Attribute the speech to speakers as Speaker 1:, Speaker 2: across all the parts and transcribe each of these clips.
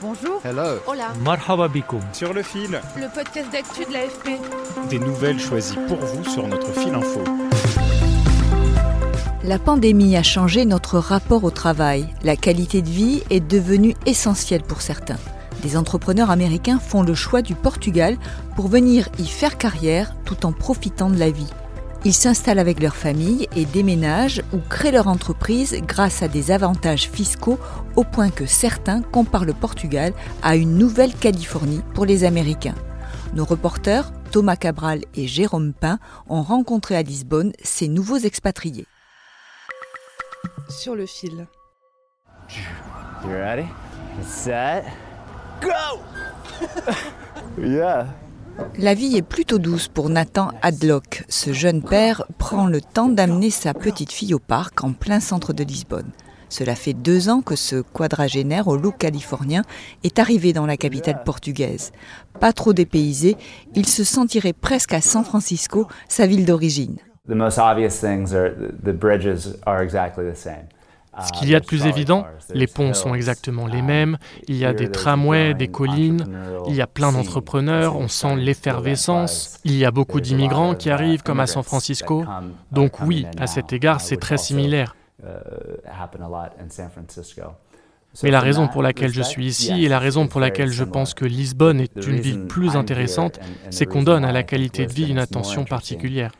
Speaker 1: Bonjour.
Speaker 2: Hello.
Speaker 1: Hola.
Speaker 3: Marhaba bikoum.
Speaker 4: sur le fil,
Speaker 1: Le podcast d'actu de l'AFP.
Speaker 4: des nouvelles choisies pour vous sur notre fil info.
Speaker 5: La pandémie a changé notre rapport au travail. La qualité de vie est devenue essentielle pour certains. Des entrepreneurs américains font le choix du Portugal pour venir y faire carrière tout en profitant de la vie. Ils s'installent avec leur famille et déménagent ou créent leur entreprise grâce à des avantages fiscaux au point que certains comparent le Portugal à une nouvelle Californie pour les Américains. Nos reporters, Thomas Cabral et Jérôme Pain, ont rencontré à Lisbonne ces nouveaux expatriés.
Speaker 1: Sur le fil.
Speaker 2: You ready? Set. Go! yeah.
Speaker 5: La vie est plutôt douce pour Nathan Hadlock. Ce jeune père prend le temps d'amener sa petite fille au parc en plein centre de Lisbonne. Cela fait deux ans que ce quadragénaire au look californien est arrivé dans la capitale portugaise. Pas trop dépaysé, il se sentirait presque à San Francisco, sa ville d'origine.
Speaker 2: The most obvious things are the, bridges are exactly the same.
Speaker 3: Ce qu'il y a de plus évident, les ponts sont exactement les mêmes, il y a des tramways, des collines, il y a plein d'entrepreneurs, on sent l'effervescence, il y a beaucoup d'immigrants qui arrivent comme à San Francisco. Donc oui, à cet égard, c'est très similaire. Mais la raison pour laquelle je suis ici et la raison pour laquelle je pense que Lisbonne est une ville plus intéressante, c'est qu'on donne à la qualité de vie une attention particulière.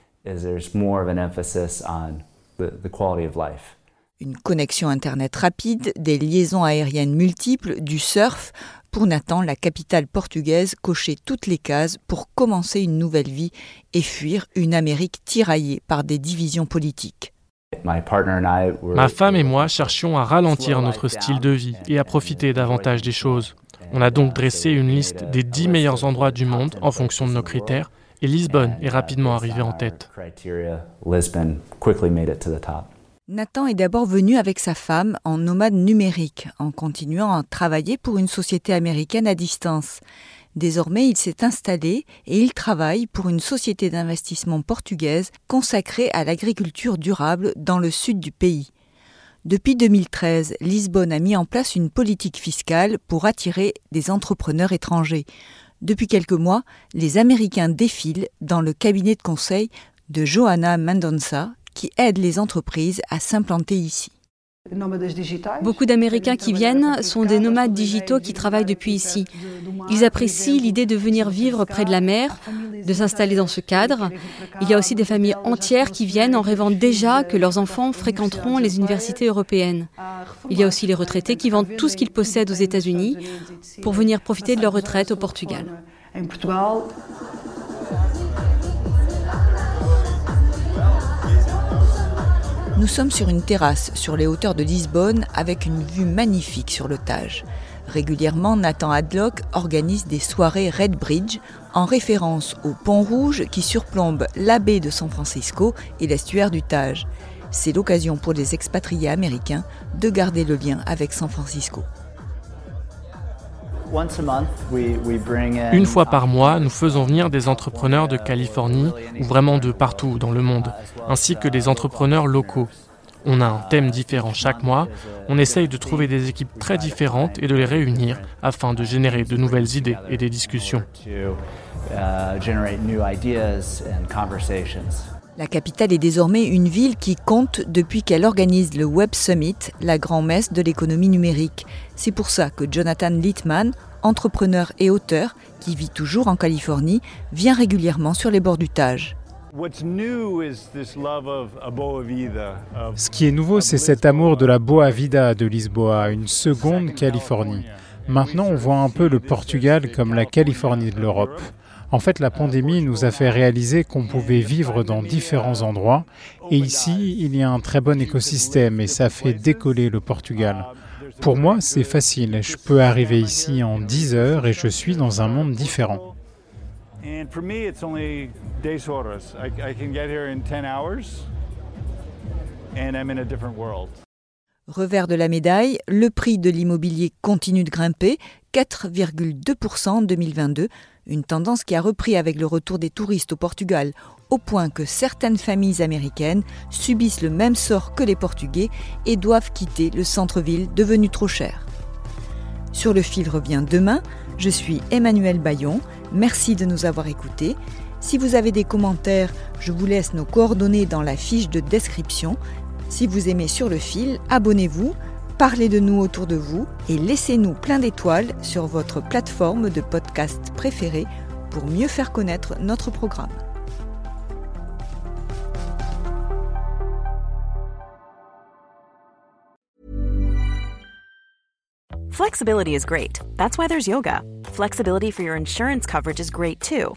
Speaker 5: Une connexion Internet rapide, des liaisons aériennes multiples, du surf. Pour Nathan, la capitale portugaise cochait toutes les cases pour commencer une nouvelle vie et fuir une Amérique tiraillée par des divisions politiques.
Speaker 3: Ma femme et moi cherchions à ralentir notre style de vie et à profiter davantage des choses. On a donc dressé une liste des 10 meilleurs endroits du monde en fonction de nos critères, et Lisbonne est rapidement arrivée en tête.
Speaker 5: Nathan est d'abord venu avec sa femme en nomade numérique, en continuant à travailler pour une société américaine à distance. Désormais, il s'est installé et il travaille pour une société d'investissement portugaise consacrée à l'agriculture durable dans le sud du pays. Depuis 2013, Lisbonne a mis en place une politique fiscale pour attirer des entrepreneurs étrangers. Depuis quelques mois, les Américains défilent dans le cabinet de conseil de Johanna Mendonça, qui aide les entreprises à s'implanter ici.
Speaker 6: Beaucoup d'Américains qui viennent sont des nomades digitaux qui travaillent depuis ici. Ils apprécient l'idée de venir vivre près de la mer, de s'installer dans ce cadre. Il y a aussi des familles entières qui viennent en rêvant déjà que leurs enfants fréquenteront les universités européennes. Il y a aussi les retraités qui vendent tout ce qu'ils possèdent aux États-Unis pour venir profiter de leur retraite au Portugal.
Speaker 5: Nous sommes sur une terrasse sur les hauteurs de Lisbonne avec une vue magnifique sur le Tage. Régulièrement, Nathan Hadlock organise des soirées Red Bridge en référence au pont rouge qui surplombe la baie de San Francisco et l'estuaire du Tage. C'est l'occasion pour les expatriés américains de garder le lien avec San Francisco.
Speaker 3: Une fois par mois, nous faisons venir des entrepreneurs de Californie ou vraiment de partout dans le monde, ainsi que des entrepreneurs locaux. On a un thème différent chaque mois, on essaye de trouver des équipes très différentes et de les réunir afin de générer de nouvelles idées et des discussions.
Speaker 5: La capitale est désormais une ville qui compte depuis qu'elle organise le Web Summit, la grand-messe de l'économie numérique. C'est pour ça que Jonathan Littman, entrepreneur et auteur, qui vit toujours en Californie, vient régulièrement sur les bords du Tage.
Speaker 7: Ce qui est nouveau, c'est cet amour de la Boa Vida de Lisboa, une seconde Californie. Maintenant, on voit un peu le Portugal comme la Californie de l'Europe. En fait, la pandémie nous a fait réaliser qu'on pouvait vivre dans différents endroits. Et ici, il y a un très bon écosystème et ça fait décoller le Portugal. Pour moi, c'est facile. Je peux arriver ici en 10 heures et je suis dans un monde différent.
Speaker 5: Revers de la médaille, le prix de l'immobilier continue de grimper, 4,2% en 2022, une tendance qui a repris avec le retour des touristes au Portugal, au point que certaines familles américaines subissent le même sort que les Portugais et doivent quitter le centre-ville devenu trop cher. Sur le fil revient demain, je suis Emmanuel Bayon, merci de nous avoir écoutés. Si vous avez des commentaires, je vous laisse nos coordonnées dans la fiche de description. Si vous aimez sur le fil, abonnez-vous, parlez de nous autour de vous et laissez-nous plein d'étoiles sur votre plateforme de podcast préférée pour mieux faire connaître notre programme.
Speaker 8: Flexibility is great. That's why there's yoga. Flexibility for your insurance coverage is great too.